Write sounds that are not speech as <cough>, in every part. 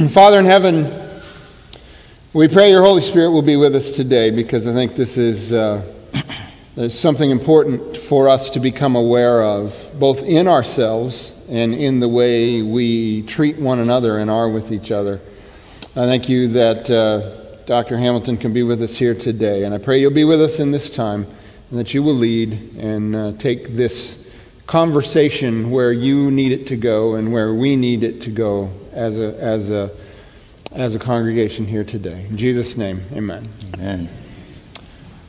<clears throat> Father in heaven, we pray your Holy Spirit will be with us today because I think this is uh, something important for us to become aware of, both in ourselves and in the way we treat one another and are with each other. I thank you that uh, Dr. Hamilton can be with us here today, and I pray you'll be with us in this time and that you will lead and uh, take this conversation where you need it to go and where we need it to go as a, as a, as a congregation here today. In Jesus' name, amen. Amen.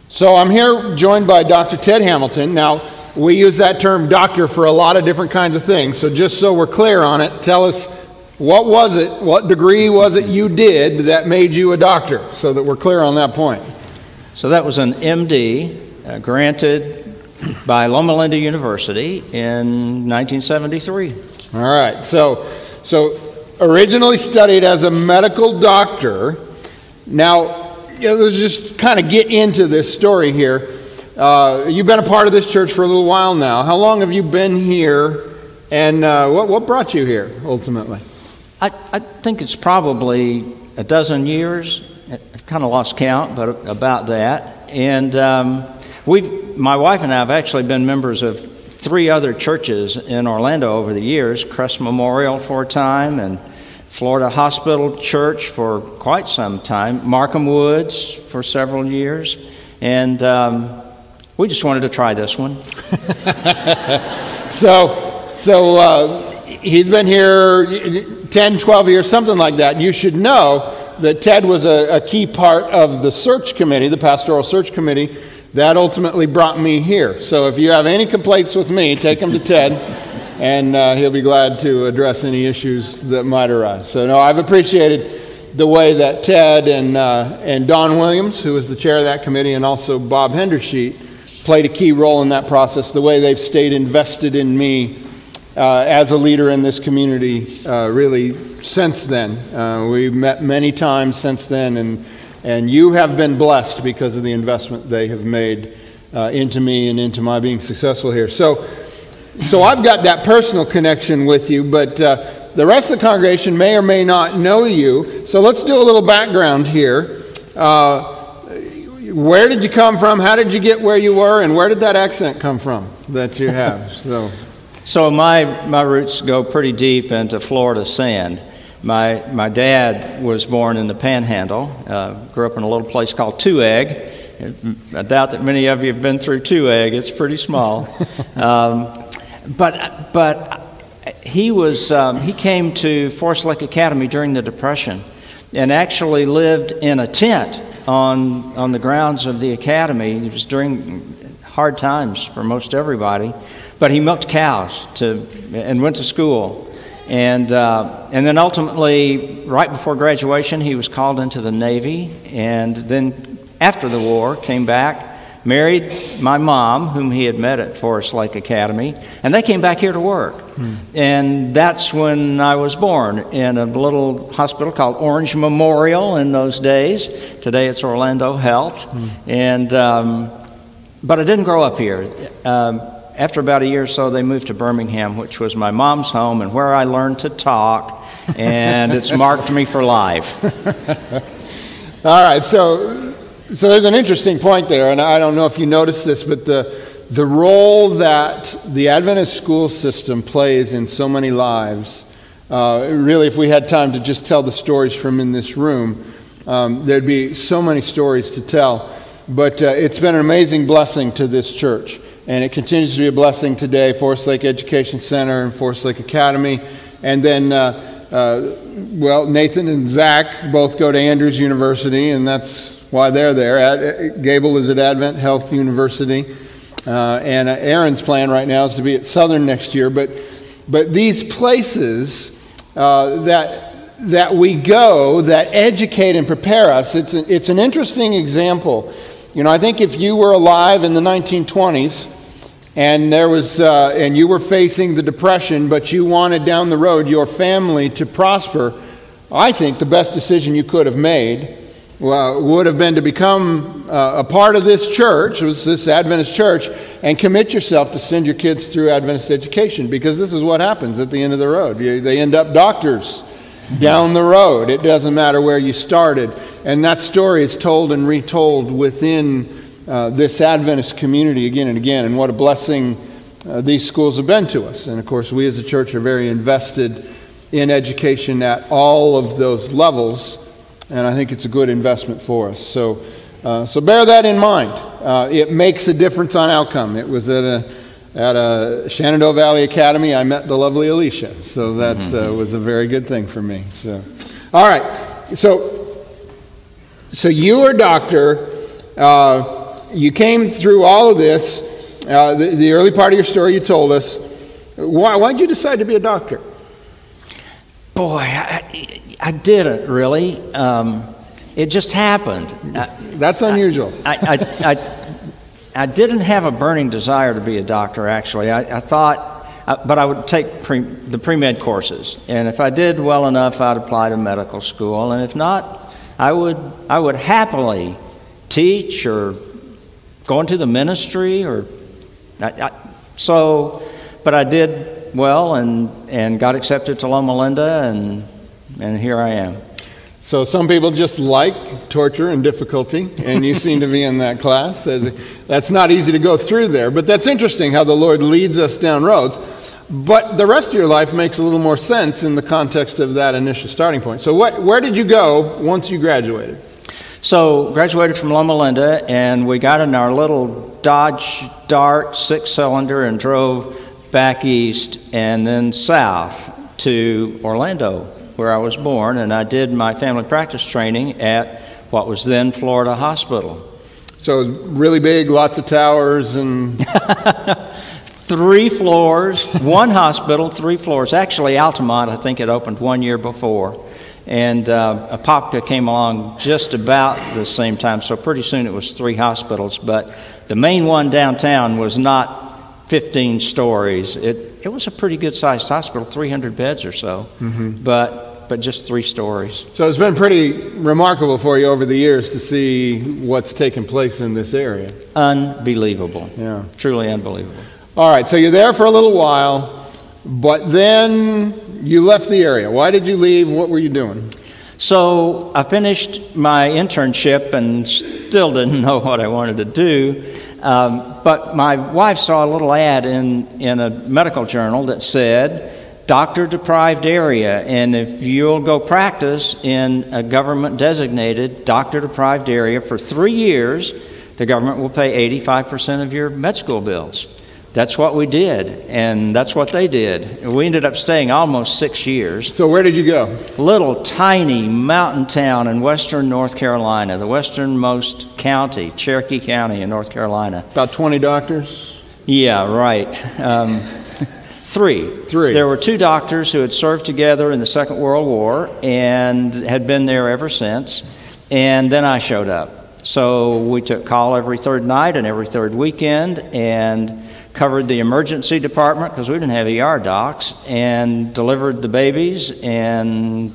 So I'm here joined by Dr. Ted Hamilton. Now, we use that term doctor for a lot of different kinds of things. So just so we're clear on it, tell us what was it, what degree was it you did that made you a doctor, so that we're clear on that point. So that was an MD uh, granted by Loma Linda University in 1973. All right. So, so originally studied as a medical doctor. Now, you know, let's just kind of get into this story here. Uh, you've been a part of this church for a little while now. How long have you been here, and uh, what, what brought you here ultimately? I, I think it's probably a dozen years. I've kind of lost count, but about that. And um, we've, my wife and I have actually been members of three other churches in Orlando over the years Crest Memorial for a time, and Florida Hospital Church for quite some time, Markham Woods for several years, and um, we just wanted to try this one. <laughs> so, so uh, he's been here 10, 12 years, something like that. You should know that Ted was a, a key part of the search committee, the pastoral search committee, that ultimately brought me here. So if you have any complaints with me, take them to Ted, and uh, he'll be glad to address any issues that might arise. So, no, I've appreciated the way that Ted and, uh, and Don Williams, who was the chair of that committee, and also Bob Hendersheet, played a key role in that process, the way they've stayed invested in me uh, as a leader in this community uh, really since then. Uh, we've met many times since then, and, and you have been blessed because of the investment they have made uh, into me and into my being successful here. So, so I've got that personal connection with you, but uh, the rest of the congregation may or may not know you. So let's do a little background here. Uh, where did you come from? How did you get where you were? And where did that accent come from that you have? <laughs> So. So my, my roots go pretty deep into Florida sand. My, my dad was born in the Panhandle, uh, grew up in a little place called Two Egg. I doubt that many of you have been through Two Egg. It's pretty small. <laughs> um, but, but he, was, um, he came to Forest Lake Academy during the Depression and actually lived in a tent on, on the grounds of the academy. It was during hard times for most everybody. But he milked cows to, and went to school. And, uh, and then ultimately, right before graduation, he was called into the Navy. And then after the war, came back, married my mom, whom he had met at Forest Lake Academy, and they came back here to work. Hmm. And that's when I was born in a little hospital called Orange Memorial in those days. Today it's Orlando Health. Hmm. And, um, but I didn't grow up here. Um, after about a year or so, they moved to Birmingham, which was my mom's home and where I learned to talk, and it's marked me for life. <laughs> All right, so, so there's an interesting point there, and I don't know if you noticed this, but the, the role that the Adventist school system plays in so many lives, uh, really, if we had time to just tell the stories from in this room, um, there'd be so many stories to tell. But uh, it's been an amazing blessing to this church and it continues to be a blessing today. Forest Lake Education Center and Forest Lake Academy. And then, uh, uh, well, Nathan and Zach both go to Andrews University, and that's why they're there. Gable is at Advent Health University. Uh, and uh, Aaron's plan right now is to be at Southern next year. But, but these places uh, that, that we go that educate and prepare us, it's, a, it's an interesting example. You know, I think if you were alive in the 1920s, and there was uh, and you were facing the depression but you wanted down the road your family to prosper i think the best decision you could have made well, would have been to become uh, a part of this church was this adventist church and commit yourself to send your kids through adventist education because this is what happens at the end of the road you, they end up doctors down the road. It doesn't matter where you started. And that story is told and retold within uh, this Adventist community again and again. And what a blessing uh, these schools have been to us. And of course, we as a church are very invested in education at all of those levels. And I think it's a good investment for us. So, uh, so bear that in mind. Uh, it makes a difference on outcome. It was at a at a Shenandoah Valley Academy, I met the lovely Alicia. So that uh, mm-hmm. was a very good thing for me. So, all right. So, so you are doctor. Uh, you came through all of this. Uh, the, the, early part of your story, you told us. Why, did you decide to be a doctor? Boy, I, I didn't really. Um, it just happened. That's unusual. I, I, I I didn't have a burning desire to be a doctor, actually. I, I thought, uh, but I would take pre, the pre med courses. And if I did well enough, I'd apply to medical school. And if not, I would, I would happily teach or go to the ministry or. I, I, so, but I did well and, and got accepted to Loma Linda, and, and here I am. So some people just like torture and difficulty, and you seem to be in that class. That's not easy to go through there, but that's interesting how the Lord leads us down roads. But the rest of your life makes a little more sense in the context of that initial starting point. So what, where did you go once you graduated? So graduated from Loma Linda, and we got in our little Dodge Dart six-cylinder and drove back east and then south to Orlando where I was born, and I did my family practice training at what was then Florida Hospital. So, really big, lots of towers, and. <laughs> three floors, one hospital, three floors. Actually, Altamonte, I think it opened one year before. And uh, Apopka came along just about the same time, so pretty soon it was three hospitals. But the main one downtown was not 15 stories. It, it was a pretty good sized hospital, 300 beds or so. Mm-hmm. But but just three stories. So it's been pretty remarkable for you over the years to see what's taken place in this area. Unbelievable. Yeah. Truly unbelievable. All right, so you're there for a little while, but then you left the area. Why did you leave? What were you doing? So I finished my internship and still didn't <laughs> know what I wanted to do. Um, but my wife saw a little ad in, in a medical journal that said, doctor deprived area. And if you'll go practice in a government designated doctor deprived area for three years, the government will pay 85% of your med school bills. That's what we did, and that's what they did. We ended up staying almost six years. So, where did you go? Little tiny mountain town in western North Carolina, the westernmost county, Cherokee County in North Carolina. About 20 doctors? Yeah, right. Um, Three. Three. There were two doctors who had served together in the Second World War and had been there ever since. And then I showed up. So we took call every third night and every third weekend and covered the emergency department because we didn't have ER docs and delivered the babies and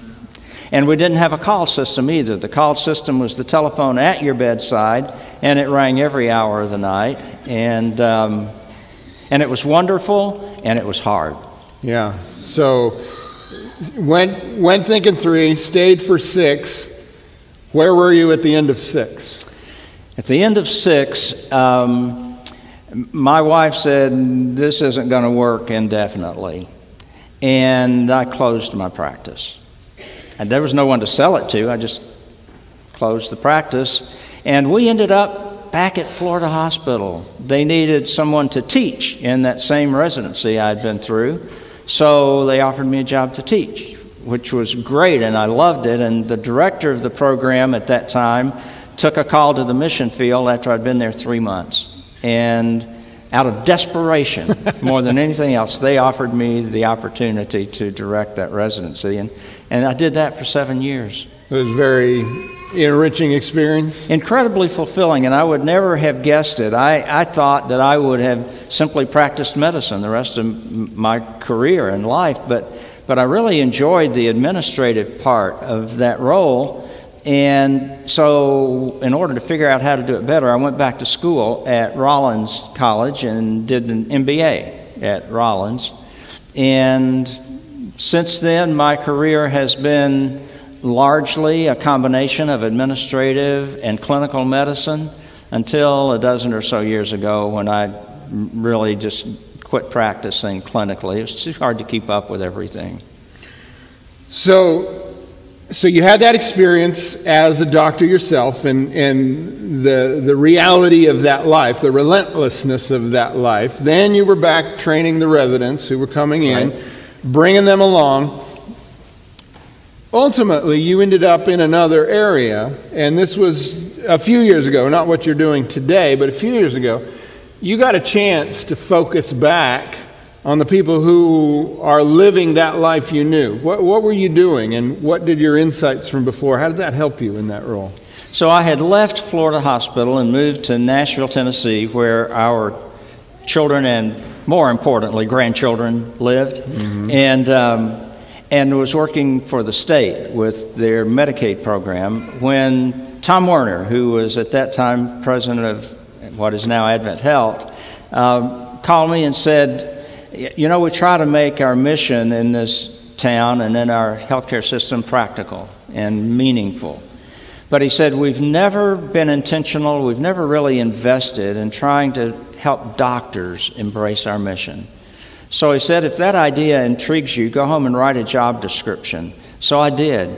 and we didn't have a call system either. The call system was the telephone at your bedside, and it rang every hour of the night. And um, and it was wonderful and it was hard. Yeah. So went went thinking three, stayed for six. Where were you at the end of six? At the end of six, um, my wife said, This isn't going to work indefinitely. And I closed my practice. And there was no one to sell it to. I just closed the practice. And we ended up back at Florida Hospital. They needed someone to teach in that same residency I'd been through. So they offered me a job to teach, which was great, and I loved it. And the director of the program at that time took a call to the mission field after I'd been there three months. And out of desperation, more than anything else, they offered me the opportunity to direct that residency. And, and I did that for seven years. It was very enriching experience? Incredibly fulfilling, and I would never have guessed it. I, I thought that I would have simply practiced medicine the rest of my career and life, but, but I really enjoyed the administrative part of that role. And so, in order to figure out how to do it better, I went back to school at Rollins College and did an MBA at Rollins. And since then, my career has been largely a combination of administrative and clinical medicine until a dozen or so years ago when I really just quit practicing clinically. It was too hard to keep up with everything. So, so you had that experience as a doctor yourself, and, and the, the reality of that life, the relentlessness of that life. Then you were back training the residents who were coming in, right. bringing them along. Ultimately, you ended up in another area, and this was a few years ago, not what you're doing today, but a few years ago. You got a chance to focus back on the people who are living that life you knew. What, what were you doing, and what did your insights from before, how did that help you in that role? So I had left Florida Hospital and moved to Nashville, Tennessee, where our children and, more importantly, grandchildren lived, mm-hmm. and um, and was working for the state with their Medicaid program when Tom Werner, who was at that time president of what is now Advent Health, um, called me and said, you know, we try to make our mission in this town and in our healthcare system practical and meaningful. But he said, We've never been intentional, we've never really invested in trying to help doctors embrace our mission. So he said, If that idea intrigues you, go home and write a job description. So I did.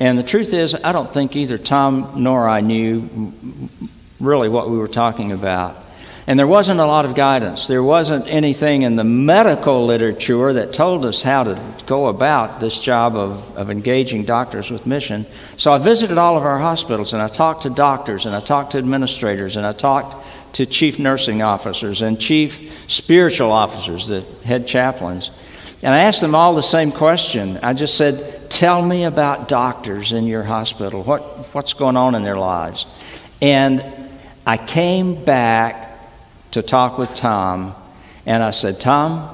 And the truth is, I don't think either Tom nor I knew really what we were talking about. And there wasn't a lot of guidance. There wasn't anything in the medical literature that told us how to go about this job of, of engaging doctors with mission. So I visited all of our hospitals and I talked to doctors and I talked to administrators and I talked to chief nursing officers and chief spiritual officers, the head chaplains. And I asked them all the same question. I just said, Tell me about doctors in your hospital. What, what's going on in their lives? And I came back to talk with Tom, and I said, Tom,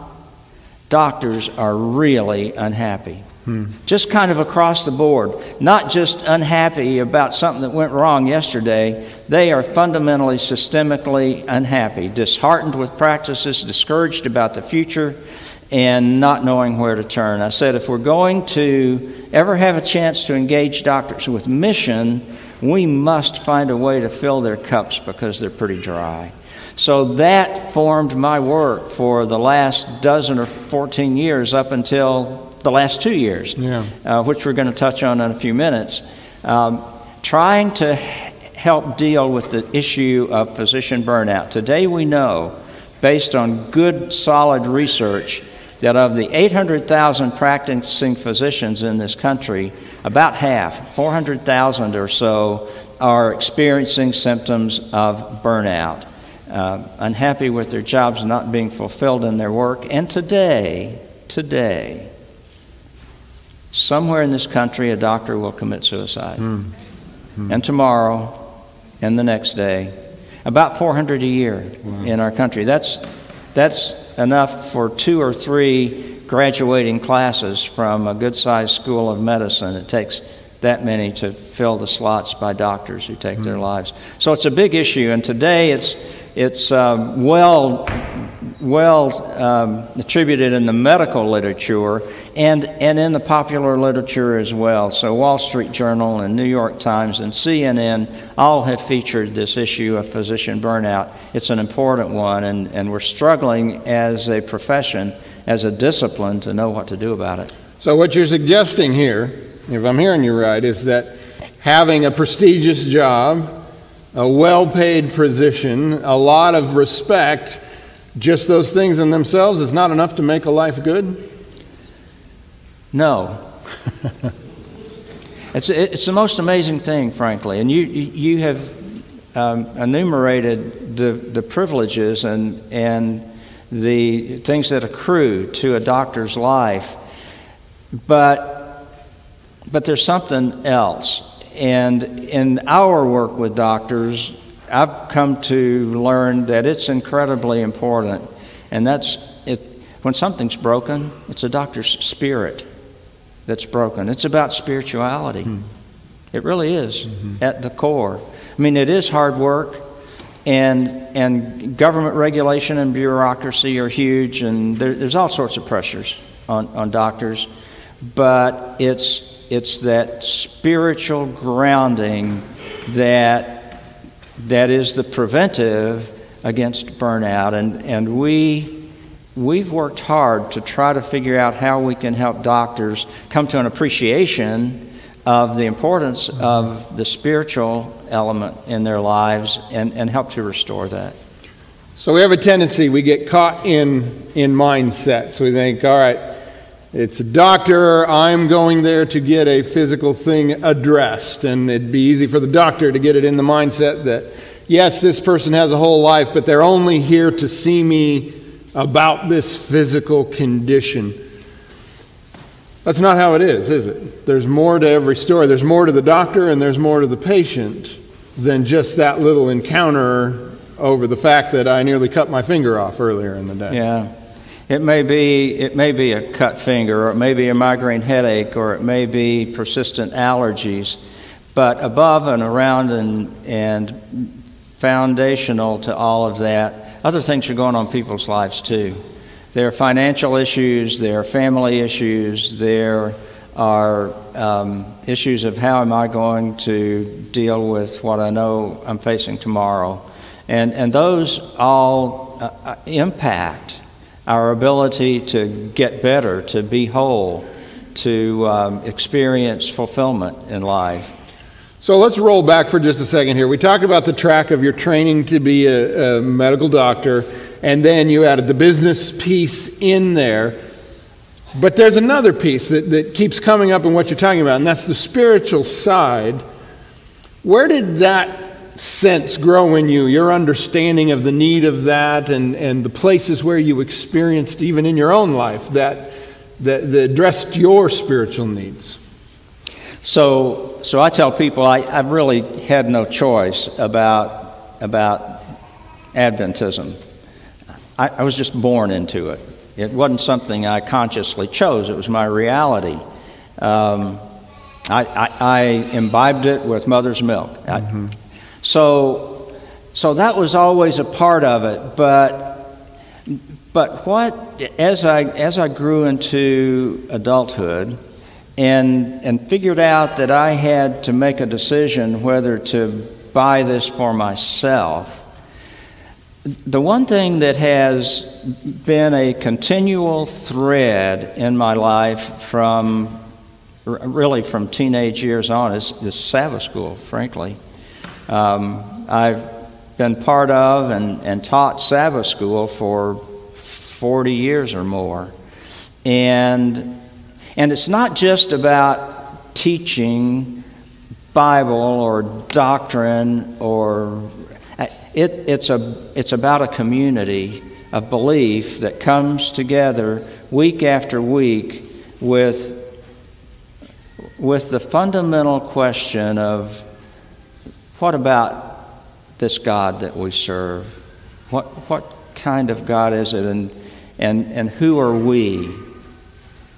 doctors are really unhappy. Hmm. Just kind of across the board. Not just unhappy about something that went wrong yesterday, they are fundamentally, systemically unhappy, disheartened with practices, discouraged about the future, and not knowing where to turn. I said, if we're going to ever have a chance to engage doctors with mission, we must find a way to fill their cups because they're pretty dry. So that formed my work for the last dozen or 14 years up until the last two years, yeah. uh, which we're going to touch on in a few minutes. Um, trying to help deal with the issue of physician burnout. Today we know, based on good, solid research, that of the 800,000 practicing physicians in this country, about half, 400,000 or so, are experiencing symptoms of burnout uh, unhappy with their jobs not being fulfilled in their work. And today, today, somewhere in this country, a doctor will commit suicide. Mm. Mm. And tomorrow, and the next day, about 400 a year wow. in our country. That's, that's enough for two or three graduating classes from a good sized school of medicine. It takes that many to fill the slots by doctors who take mm. their lives. So it's a big issue, and today it's it's um, well, well um, attributed in the medical literature and, and in the popular literature as well. So, Wall Street Journal and New York Times and CNN all have featured this issue of physician burnout. It's an important one, and, and we're struggling as a profession, as a discipline, to know what to do about it. So, what you're suggesting here, if I'm hearing you right, is that having a prestigious job, a well paid position, a lot of respect, just those things in themselves is not enough to make a life good? No. <laughs> it's, it's the most amazing thing, frankly. And you, you have um, enumerated the, the privileges and, and the things that accrue to a doctor's life. But, but there's something else. And in our work with doctors, I've come to learn that it's incredibly important. And that's it. When something's broken, it's a doctor's spirit that's broken. It's about spirituality. Hmm. It really is mm-hmm. at the core. I mean, it is hard work, and and government regulation and bureaucracy are huge, and there, there's all sorts of pressures on, on doctors. but it's, it's that spiritual grounding that, that is the preventive against burnout. And, and we, we've worked hard to try to figure out how we can help doctors come to an appreciation of the importance of the spiritual element in their lives and, and help to restore that. So we have a tendency, we get caught in, in mindset. So we think, all right, it's a doctor, I'm going there to get a physical thing addressed. And it'd be easy for the doctor to get it in the mindset that, yes, this person has a whole life, but they're only here to see me about this physical condition. That's not how it is, is it? There's more to every story. There's more to the doctor and there's more to the patient than just that little encounter over the fact that I nearly cut my finger off earlier in the day. Yeah. It may be it may be a cut finger or it may be a migraine headache or it may be persistent allergies. But above and around and and foundational to all of that, other things are going on people's lives too. There are financial issues, there are family issues, there are um, issues of how am I going to deal with what I know I'm facing tomorrow. And, and those all uh, uh, impact our ability to get better, to be whole, to um, experience fulfillment in life. So let's roll back for just a second here. We talked about the track of your training to be a, a medical doctor and then you added the business piece in there. But there's another piece that, that keeps coming up in what you're talking about, and that's the spiritual side. Where did that sense grow in you, your understanding of the need of that, and, and the places where you experienced, even in your own life, that, that, that addressed your spiritual needs? So, so I tell people I, I really had no choice about, about Adventism. I, I was just born into it. It wasn't something I consciously chose, it was my reality. Um, I, I, I, imbibed it with mother's milk. Mm-hmm. So, so that was always a part of it. But, but what, as I, as I grew into adulthood and, and figured out that I had to make a decision whether to buy this for myself, the one thing that has been a continual thread in my life from really from teenage years on is, is Sabbath school, frankly. Um, I've been part of and, and taught Sabbath school for 40 years or more. And, and it's not just about teaching Bible or doctrine or it, it's, a, it's about a community of belief that comes together week after week with, with the fundamental question of what about this God that we serve? What, what kind of God is it, and, and, and who are we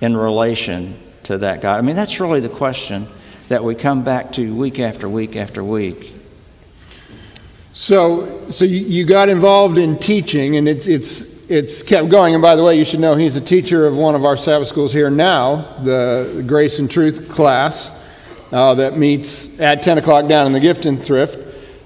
in relation to that God? I mean, that's really the question that we come back to week after week after week. So, so you got involved in teaching, and it's, it's, it's kept going. And by the way, you should know he's a teacher of one of our Sabbath schools here now, the Grace and Truth class uh, that meets at 10 o'clock down in the Gift and Thrift,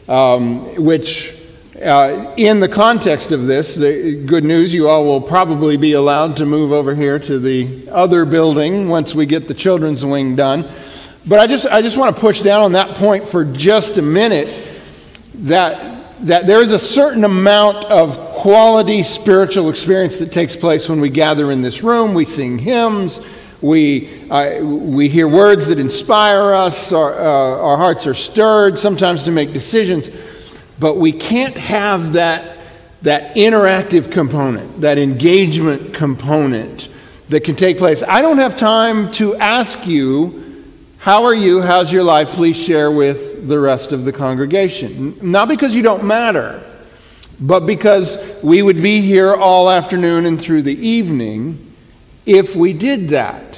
um, which, uh, in the context of this, the good news, you all will probably be allowed to move over here to the other building once we get the children's wing done. But I just, I just want to push down on that point for just a minute that, that there is a certain amount of quality spiritual experience that takes place when we gather in this room. We sing hymns, we, uh, we hear words that inspire us, our, uh, our hearts are stirred sometimes to make decisions, but we can't have that, that interactive component, that engagement component that can take place. I don't have time to ask you, How are you? How's your life? Please share with the rest of the congregation. Not because you don't matter, but because we would be here all afternoon and through the evening if we did that.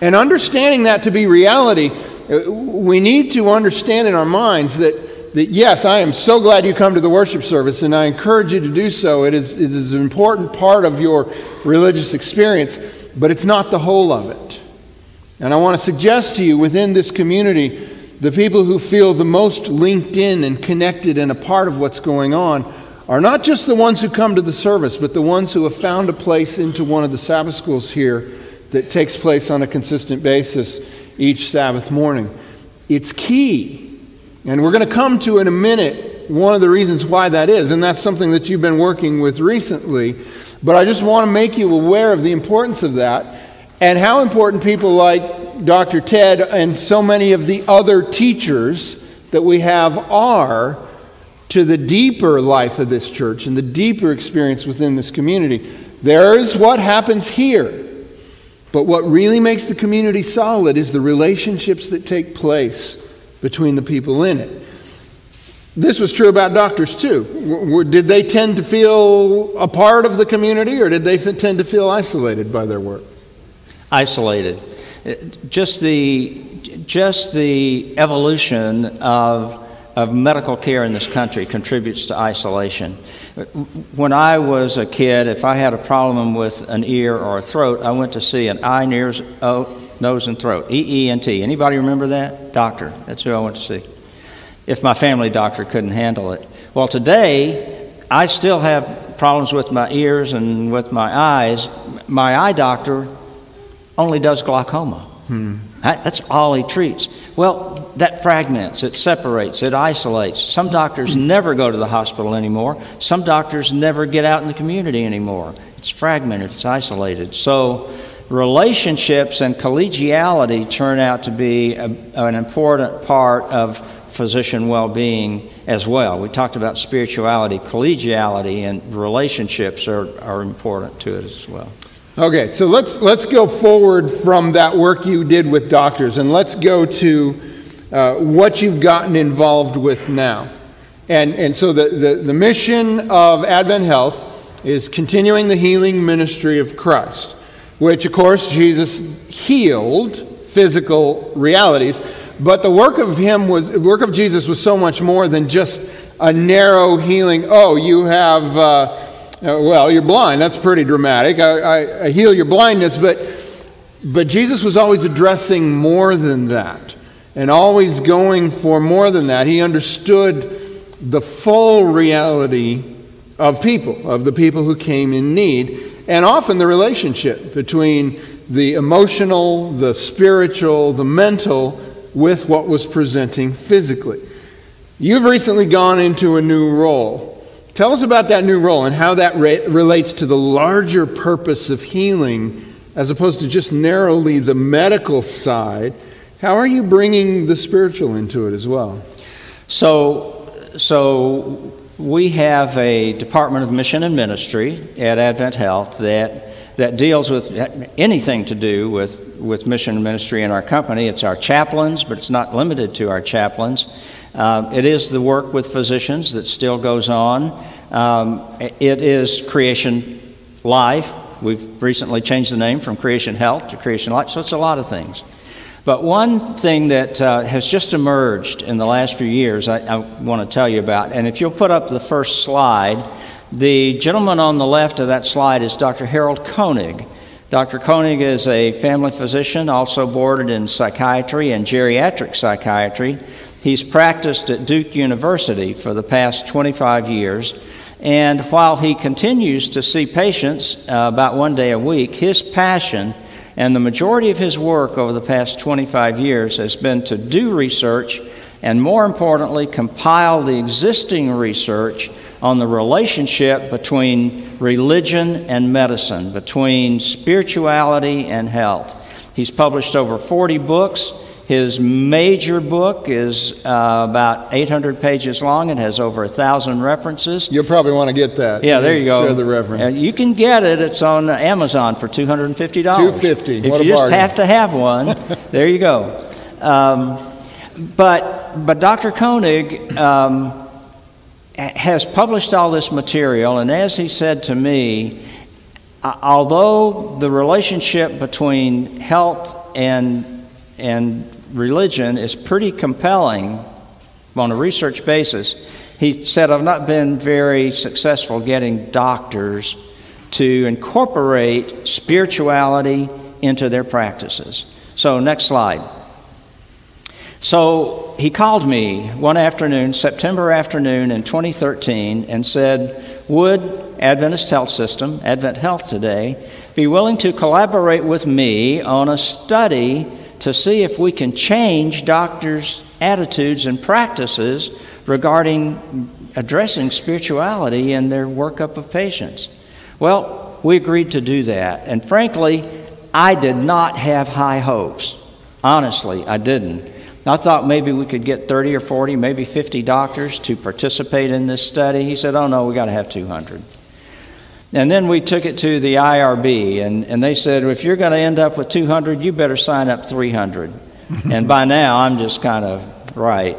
And understanding that to be reality, uh, we need to understand in our minds that, that yes, I am so glad you come to the worship service, and I encourage you to do so. It is, it is an important part of your religious experience, but it's not the whole of it. And I want to suggest to you within this community, the people who feel the most linked in and connected and a part of what's going on are not just the ones who come to the service, but the ones who have found a place into one of the Sabbath schools here that takes place on a consistent basis each Sabbath morning. It's key. And we're going to come to in a minute one of the reasons why that is, and that's something that you've been working with recently. But I just want to make you aware of the importance of that and how important people like Dr. Ted and so many of the other teachers that we have are to the deeper life of this church and the deeper experience within this community. There's what happens here. But what really makes the community solid is the relationships that take place between the people in it. This was true about doctors too. Did they tend to feel a part of the community or did they tend to feel isolated by their work? Isolated. Uh, just the, just the evolution of of medical care in this country contributes to isolation. When I was a kid, if I had a problem with an ear or a throat, I went to see an eye, ears, oh, nose, and throat. E E N T. Anybody remember that? Doctor. That's who I went to see. If my family doctor couldn't handle it. Well, today, I still have problems with my ears and with my eyes. My eye doctor only does glaucoma. Hmm. That's all he treats. Well, that fragments, it separates, it isolates. Some doctors never go to the hospital anymore. Some doctors never get out in the community anymore. It's fragmented, it's isolated. So, relationships and collegiality turn out to be a, an important part of physician well being as well. We talked about spirituality, collegiality, and relationships are, are important to it as well. Okay, so let's, let's go forward from that work you did with doctors and let's go to uh, what you've gotten involved with now. And, and so the, the, the mission of Advent Health is continuing the healing ministry of Christ, which, of course, Jesus healed physical realities. But the work of him was work of Jesus was so much more than just a narrow healing. Oh, you have uh, uh, well, you're blind. That's pretty dramatic. I, I, I heal your blindness, but, but Jesus was always addressing more than that and always going for more than that. He understood the full reality of people, of the people who came in need, and often the relationship between the emotional, the spiritual, the mental with what was presenting physically. You've recently gone into a new role. Tell us about that new role and how that re- relates to the larger purpose of healing as opposed to just narrowly the medical side. How are you bringing the spiritual into it as well? So, so we have a Department of Mission and Ministry at Advent Health that, that deals with anything to do with, with mission and ministry in our company. It's our chaplains, but it's not limited to our chaplains. Uh, it is the work with physicians that still goes on. Um, it is Creation Life. We've recently changed the name from Creation Health to Creation Life, so it's a lot of things. But one thing that uh, has just emerged in the last few years, I, I want to tell you about, and if you'll put up the first slide, the gentleman on the left of that slide is Dr. Harold Koenig. Dr. Koenig is a family physician, also boarded in psychiatry and geriatric psychiatry. He's practiced at Duke University for the past 25 years. And while he continues to see patients uh, about one day a week, his passion and the majority of his work over the past 25 years has been to do research and, more importantly, compile the existing research on the relationship between religion and medicine, between spirituality and health. He's published over 40 books. His major book is uh, about 800 pages long and has over a thousand references. You'll probably want to get that. Yeah, there you go. Share the reference. Uh, you can get it. It's on Amazon for 250 dollars. 250. If what you just bargain. have to have one, <laughs> there you go. Um, but but Dr. Koenig um, has published all this material, and as he said to me, although the relationship between health and and religion is pretty compelling on a research basis. He said, I've not been very successful getting doctors to incorporate spirituality into their practices. So, next slide. So, he called me one afternoon, September afternoon in 2013, and said, Would Adventist Health System, Advent Health today, be willing to collaborate with me on a study to see if we can change doctors' attitudes and practices regarding addressing spirituality in their workup of patients. Well, we agreed to do that. And frankly, I did not have high hopes. Honestly, I didn't. I thought maybe we could get 30 or 40, maybe 50 doctors to participate in this study. He said, Oh, no, we got to have 200. And then we took it to the IRB, and, and they said, if you're going to end up with 200, you better sign up 300. <laughs> and by now, I'm just kind of right.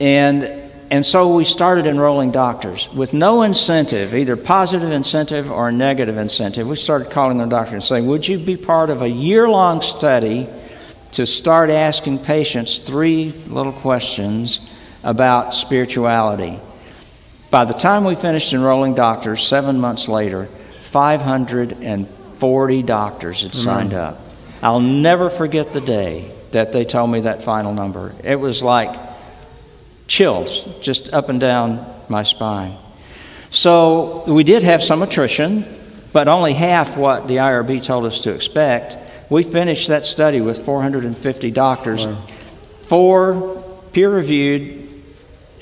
And, and so we started enrolling doctors with no incentive, either positive incentive or negative incentive. We started calling the doctors and saying, Would you be part of a year long study to start asking patients three little questions about spirituality? By the time we finished enrolling doctors, seven months later, 540 doctors had signed mm. up. I'll never forget the day that they told me that final number. It was like chills just up and down my spine. So we did have some attrition, but only half what the IRB told us to expect. We finished that study with 450 doctors. Wow. Four peer reviewed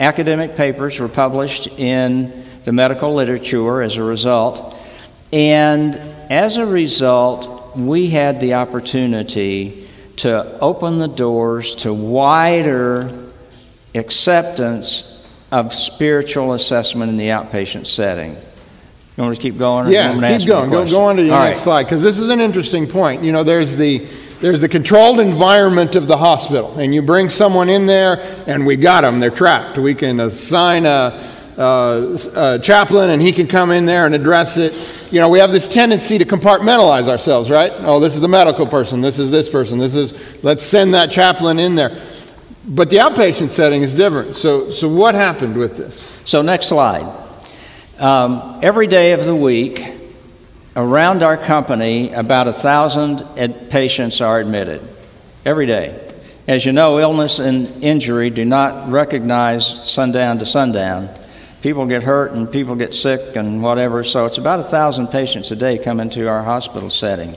Academic papers were published in the medical literature as a result. And as a result, we had the opportunity to open the doors to wider acceptance of spiritual assessment in the outpatient setting. You want to keep going? yeah, keep going. Go, go on to the All next right. slide because this is an interesting point. You know, there's the there's the controlled environment of the hospital, and you bring someone in there, and we got them. They're trapped. We can assign a, a, a, chaplain, and he can come in there and address it. You know, we have this tendency to compartmentalize ourselves, right? Oh, this is the medical person. This is this person. This is. Let's send that chaplain in there. But the outpatient setting is different. So, so what happened with this? So, next slide. Um, every day of the week, Around our company, about a thousand patients are admitted every day. As you know, illness and injury do not recognize sundown to sundown. People get hurt and people get sick and whatever, so it's about a thousand patients a day come into our hospital setting.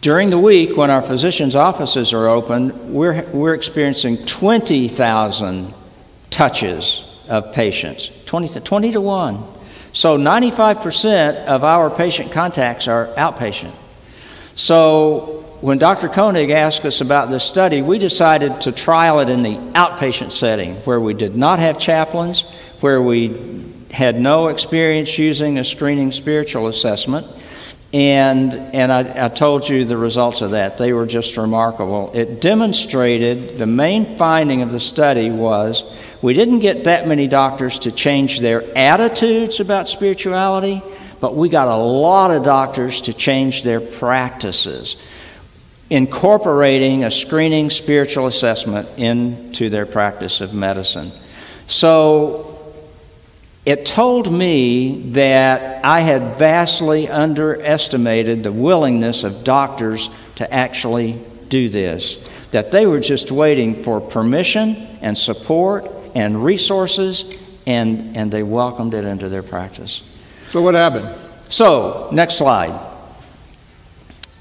During the week, when our physicians' offices are open, we're, we're experiencing 20,000 touches of patients 20, 20 to 1. So 95% of our patient contacts are outpatient. So when Dr. Koenig asked us about this study, we decided to trial it in the outpatient setting where we did not have chaplains, where we had no experience using a screening spiritual assessment. And, and I, I, told you the results of that. They were just remarkable. It demonstrated the main finding of the study was we didn't get that many doctors to change their attitudes about spirituality, but we got a lot of doctors to change their practices, incorporating a screening spiritual assessment into their practice of medicine. So it told me that I had vastly underestimated the willingness of doctors to actually do this, that they were just waiting for permission and support and resources, and, and they welcomed it into their practice. So, what happened? So, next slide.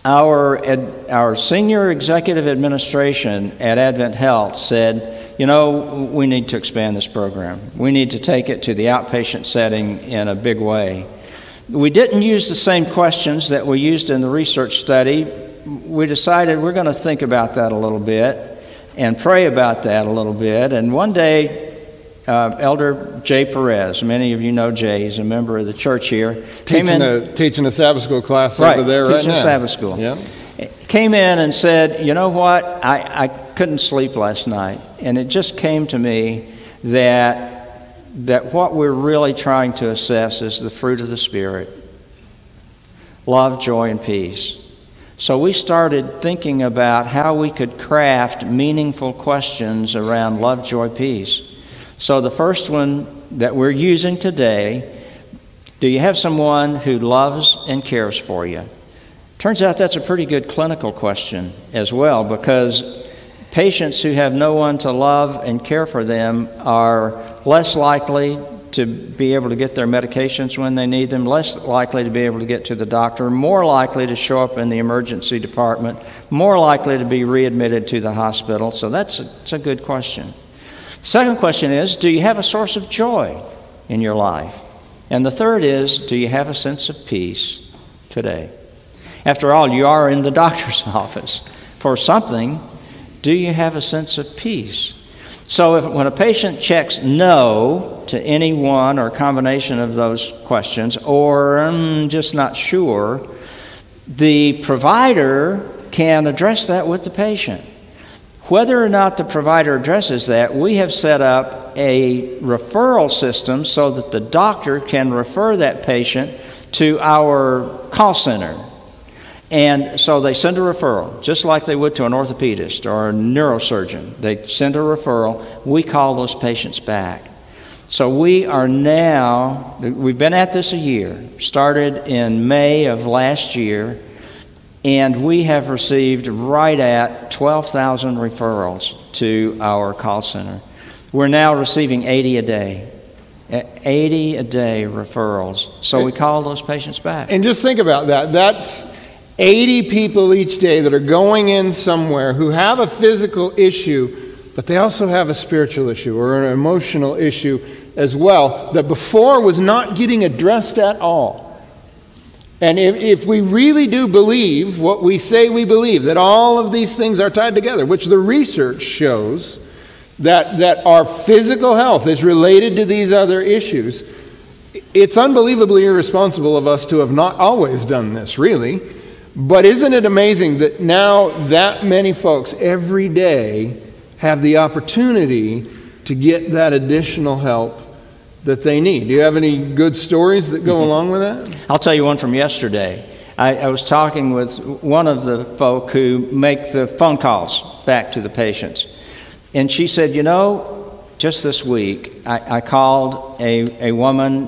Our, ed, our senior executive administration at Advent Health said, you know, we need to expand this program. We need to take it to the outpatient setting in a big way. We didn't use the same questions that we used in the research study. We decided we're going to think about that a little bit and pray about that a little bit. And one day, uh, Elder Jay Perez, many of you know Jay, he's a member of the church here, came teaching in a, teaching a Sabbath school class right, over there right teaching now. a Sabbath school. Yeah. Came in and said, you know what? I, I couldn't sleep last night, and it just came to me that that what we're really trying to assess is the fruit of the Spirit love, joy, and peace. So we started thinking about how we could craft meaningful questions around love, joy, peace. So the first one that we're using today do you have someone who loves and cares for you? Turns out that's a pretty good clinical question as well because patients who have no one to love and care for them are less likely to be able to get their medications when they need them, less likely to be able to get to the doctor, more likely to show up in the emergency department, more likely to be readmitted to the hospital. So that's a, that's a good question. Second question is Do you have a source of joy in your life? And the third is Do you have a sense of peace today? After all, you are in the <laughs> doctor's office for something. Do you have a sense of peace? So, if, when a patient checks no to any one or combination of those questions, or I'm just not sure, the provider can address that with the patient. Whether or not the provider addresses that, we have set up a referral system so that the doctor can refer that patient to our call center and so they send a referral, just like they would to an orthopedist or a neurosurgeon. They send a referral. We call those patients back. So we are now, we've been at this a year, started in May of last year, and we have received right at 12,000 referrals to our call center. We're now receiving 80 a day. 80 a day referrals. So we call those patients back. And just think about that. That's 80 people each day that are going in somewhere who have a physical issue, but they also have a spiritual issue or an emotional issue as well that before was not getting addressed at all. And if, if we really do believe what we say we believe, that all of these things are tied together, which the research shows that, that our physical health is related to these other issues, it's unbelievably irresponsible of us to have not always done this, really. But isn't it amazing that now that many folks every day have the opportunity to get that additional help that they need? Do you have any good stories that go mm-hmm. along with that? I'll tell you one from yesterday. I, I, was talking with one of the folk who make the phone calls back to the patients. And she said, You know, just this week, I, I called a, a woman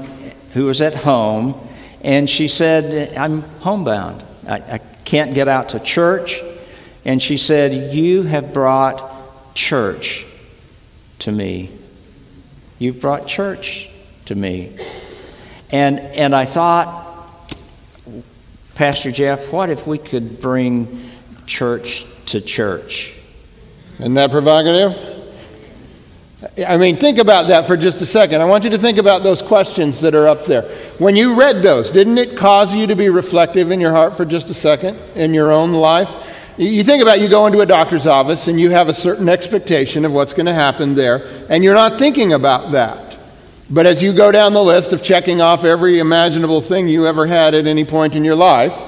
who was at home, and she said, I'm homebound. I, I can't get out to church. And she said, You have brought church to me. You've brought church to me. And, and I thought, Pastor Jeff, what if we could bring church to church? Isn't that provocative? I mean, think about that for just a second. I want you to think about those questions that are up there. When you read those, didn't it cause you to be reflective in your heart for just a second in your own life? You think about you go into a doctor's office and you have a certain expectation of what's going to happen there, and you're not thinking about that. But as you go down the list of checking off every imaginable thing you ever had at any point in your life,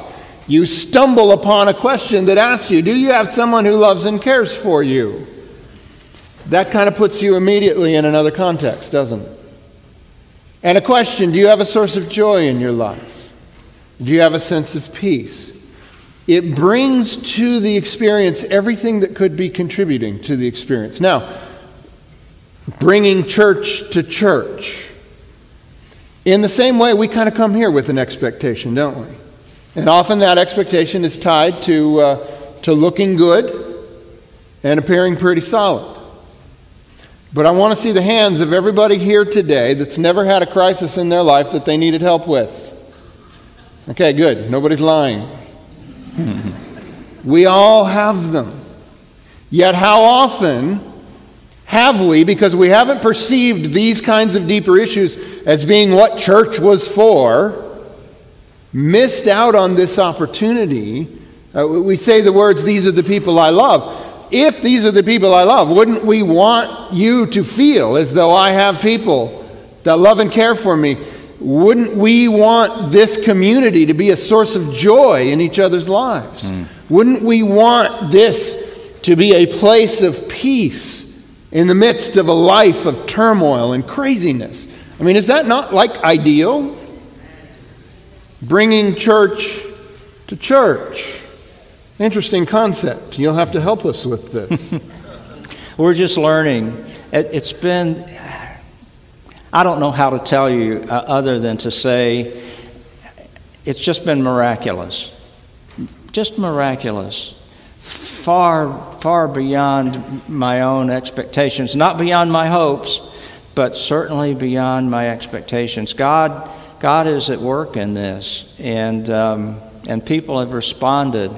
you stumble upon a question that asks you Do you have someone who loves and cares for you? That kind of puts you immediately in another context, doesn't it? And a question Do you have a source of joy in your life? Do you have a sense of peace? It brings to the experience everything that could be contributing to the experience. Now, bringing church to church. In the same way, we kind of come here with an expectation, don't we? And often that expectation is tied to, uh, to looking good and appearing pretty solid. But I want to see the hands of everybody here today that's never had a crisis in their life that they needed help with. Okay, good. Nobody's lying. <laughs> we all have them. Yet, how often have we, because we haven't perceived these kinds of deeper issues as being what church was for, missed out on this opportunity? Uh, we say the words, These are the people I love if these are the people I love, wouldn't we want you to feel as though I have people that love and care for me? Wouldn't we want this community to be a source of joy in each other's lives? Mm. Wouldn't we want this to be a place of peace in the midst of a life of turmoil and craziness? I mean, is that not like ideal? Bringing church to church. Interesting concept. You'll have to help us with this. <laughs> We're just learning. It, has been, I don't know how to tell you uh, other than to say it's just been miraculous. just miraculous. Far, far beyond my own expectations, not beyond my hopes, but certainly beyond my expectations. God, God is at work in this, and um, and people have responded.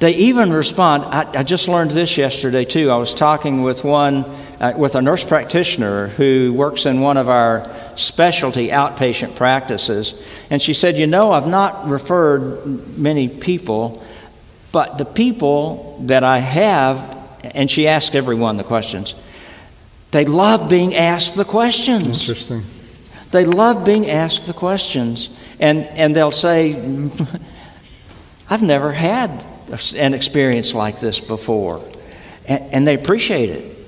They even respond. I, I, just learned this yesterday too. I was talking with one, uh, with a nurse practitioner who works in one of our specialty outpatient practices, and she said, "You know, I've not referred many people, but the people that I have," and she asked everyone the questions. They love being asked the questions. Interesting. They love being asked the questions, and and they'll say. I've never had an experience like this before. And, and, they appreciate it.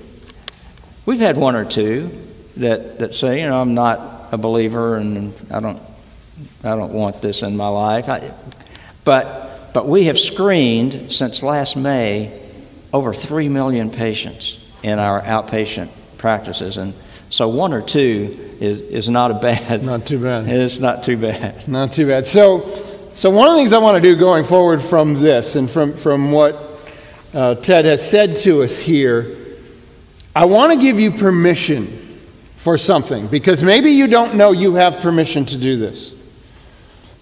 We've had one or two that, that say, you know, I'm not a believer and I don't, I don't want this in my life. I, but, but we have screened since last May over 3 million patients in our outpatient practices. And so one or two is, is not a bad. Not too bad. <laughs> It's not too bad. Not too bad. So, so, one of the things I want to do going forward from this and from, from what uh, Ted has said to us here, I want to give you permission for something because maybe you don't know you have permission to do this.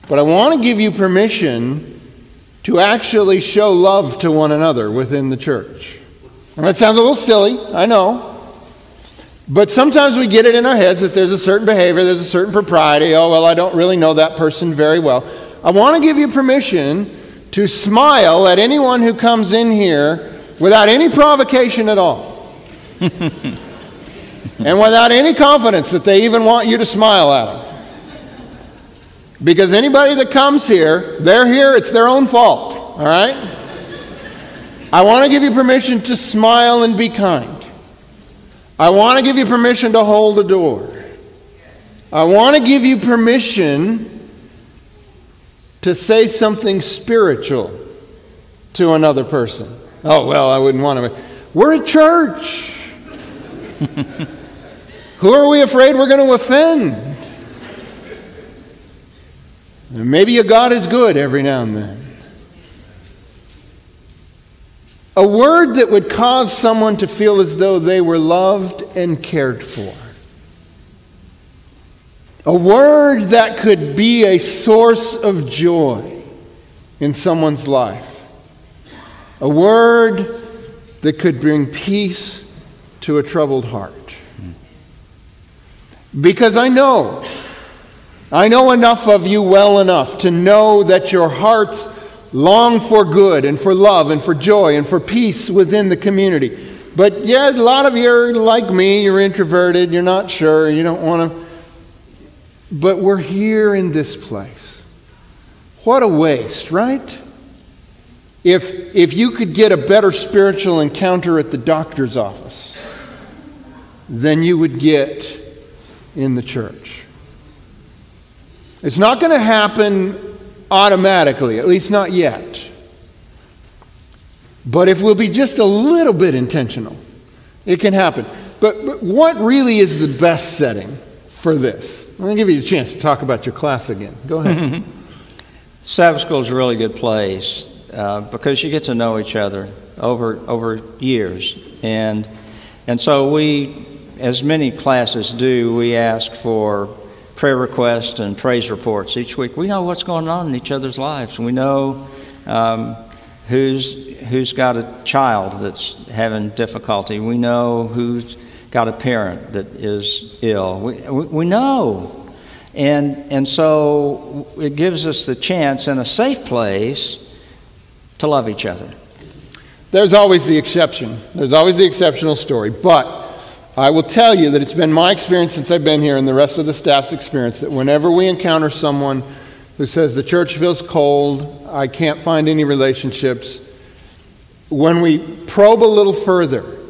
But I want to give you permission to actually show love to one another within the church. And that sounds a little silly, I know. But sometimes we get it in our heads that there's a certain behavior, there's a certain propriety. Oh, well, I don't really know that person very well. I want to give you permission to smile at anyone who comes in here without any provocation at all. <laughs> and without any confidence that they even want you to smile at them. Because anybody that comes here, they're here, it's their own fault, all right? I want to give you permission to smile and be kind. I want to give you permission to hold the door. I want to give you permission to say something spiritual to another person. Oh, well, I wouldn't want to. We're a church. <laughs> Who are we afraid we're going to offend? Maybe a God is good every now and then. A word that would cause someone to feel as though they were loved and cared for. A word that could be a source of joy in someone's life. A word that could bring peace to a troubled heart. Because I know, I know enough of you well enough to know that your hearts long for good and for love and for joy and for peace within the community. But yeah, a lot of you are like me, you're introverted, you're not sure, you don't want to but we're here in this place. What a waste, right? If, if you could get a better spiritual encounter at the doctor's office than you would get in the church. It's not going to happen automatically, at least not yet. But if we'll be just a little bit intentional, it can happen. But, but what really is the best setting for this? I'm going to give you a chance to talk about your class again. Go ahead. <laughs> Sabbath school is a really good place uh, because you get to know each other over over years, and and so we, as many classes do, we ask for prayer requests and praise reports each week. We know what's going on in each other's lives. We know um, who's who's got a child that's having difficulty. We know who's got a parent that is ill. We, we, know. And, and so it gives us the chance in a safe place to love each other. There's always the exception. There's always the exceptional story. But I will tell you that it's been my experience since I've been here and the rest of the staff's experience that whenever we encounter someone who says the church feels cold, I can't find any relationships, when we probe a little further,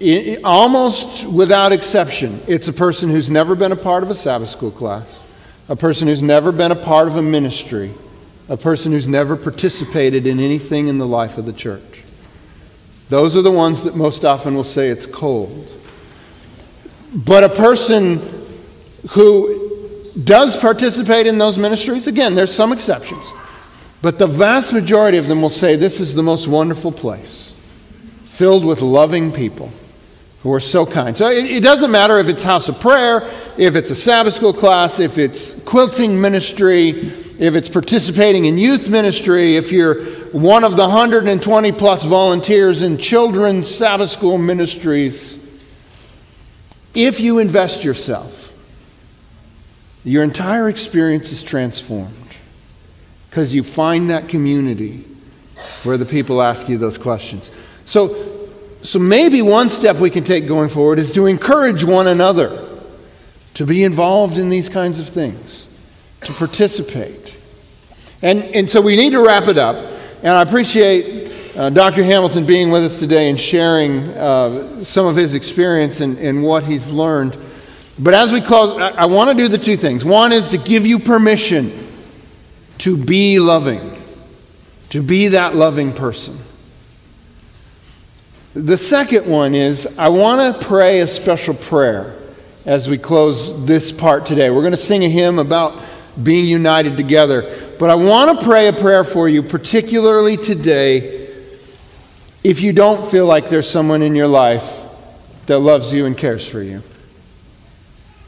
it, almost without exception, it's a person who's never been a part of a Sabbath school class, a person who's never been a part of a ministry, a person who's never participated in anything in the life of the church. Those are the ones that most often will say it's cold. But a person who does participate in those ministries, again, there's some exceptions, But the vast majority of them will say this is the most wonderful place, filled with loving people who are so kind. So it, it, doesn't matter if it's house of prayer, if it's a Sabbath school class, if it's quilting ministry, if it's participating in youth ministry, if you're one of the 120 plus volunteers in children's Sabbath school ministries. If you invest yourself, your entire experience is transformed because you find that community where the people ask you those questions. So, so maybe one step we can take going forward is to encourage one another to be involved in these kinds of things, to participate. And, and so we need to wrap it up. And I appreciate uh, Dr. Hamilton being with us today and sharing uh, some of his experience and, and what he's learned. But as we close, I, I want to do the two things. One is to give you permission to be loving, to be that loving person. The second one is I want to pray a special prayer as we close this part today. We're going to sing a hymn about being united together. But I want to pray a prayer for you, particularly today, if you don't feel like there's someone in your life that loves you and cares for you.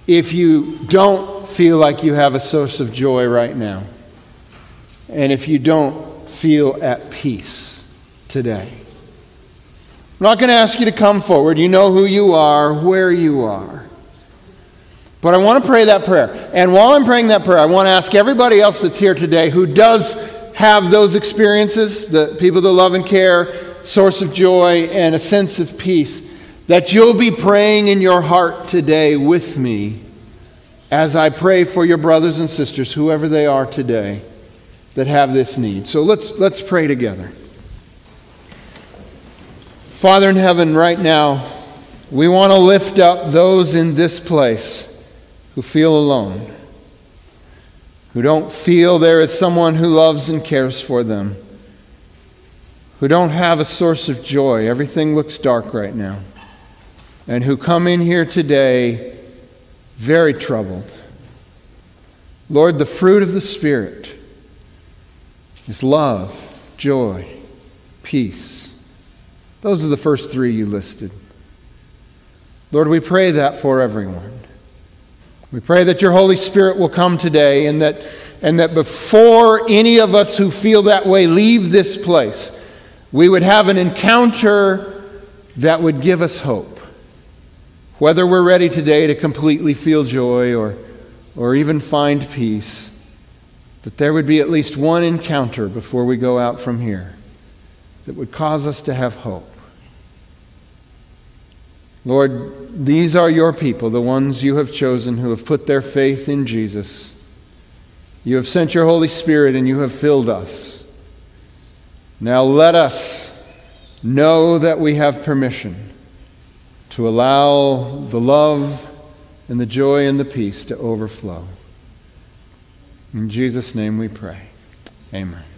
If you don't feel like you have a source of joy right now. And if you don't feel at peace today. I'm not going to ask you to come forward. You know who you are, where you are. But I want to pray that prayer. And while I'm praying that prayer, I want to ask everybody else that's here today who does have those experiences, the people that love and care, source of joy, and a sense of peace, that you'll be praying in your heart today with me as I pray for your brothers and sisters, whoever they are today, that have this need. So let's, let's pray together. Father in heaven, right now, we want to lift up those in this place who feel alone, who don't feel there is someone who loves and cares for them, who don't have a source of joy. Everything looks dark right now. And who come in here today very troubled. Lord, the fruit of the Spirit is love, joy, peace those are the first three you listed. Lord, we pray that for everyone. We pray that your Holy Spirit will come today and that, and that before any of us who feel that way leave this place, we would have an encounter that would give us hope. Whether we're ready today to completely feel joy or, or even find peace, that there would be at least one encounter before we go out from here that would cause us to have hope. Lord, these are your people, the ones you have chosen who have put their faith in Jesus. You have sent your Holy Spirit and you have filled us. Now let us know that we have permission to allow the love and the joy and the peace to overflow. In Jesus' name we pray. Amen.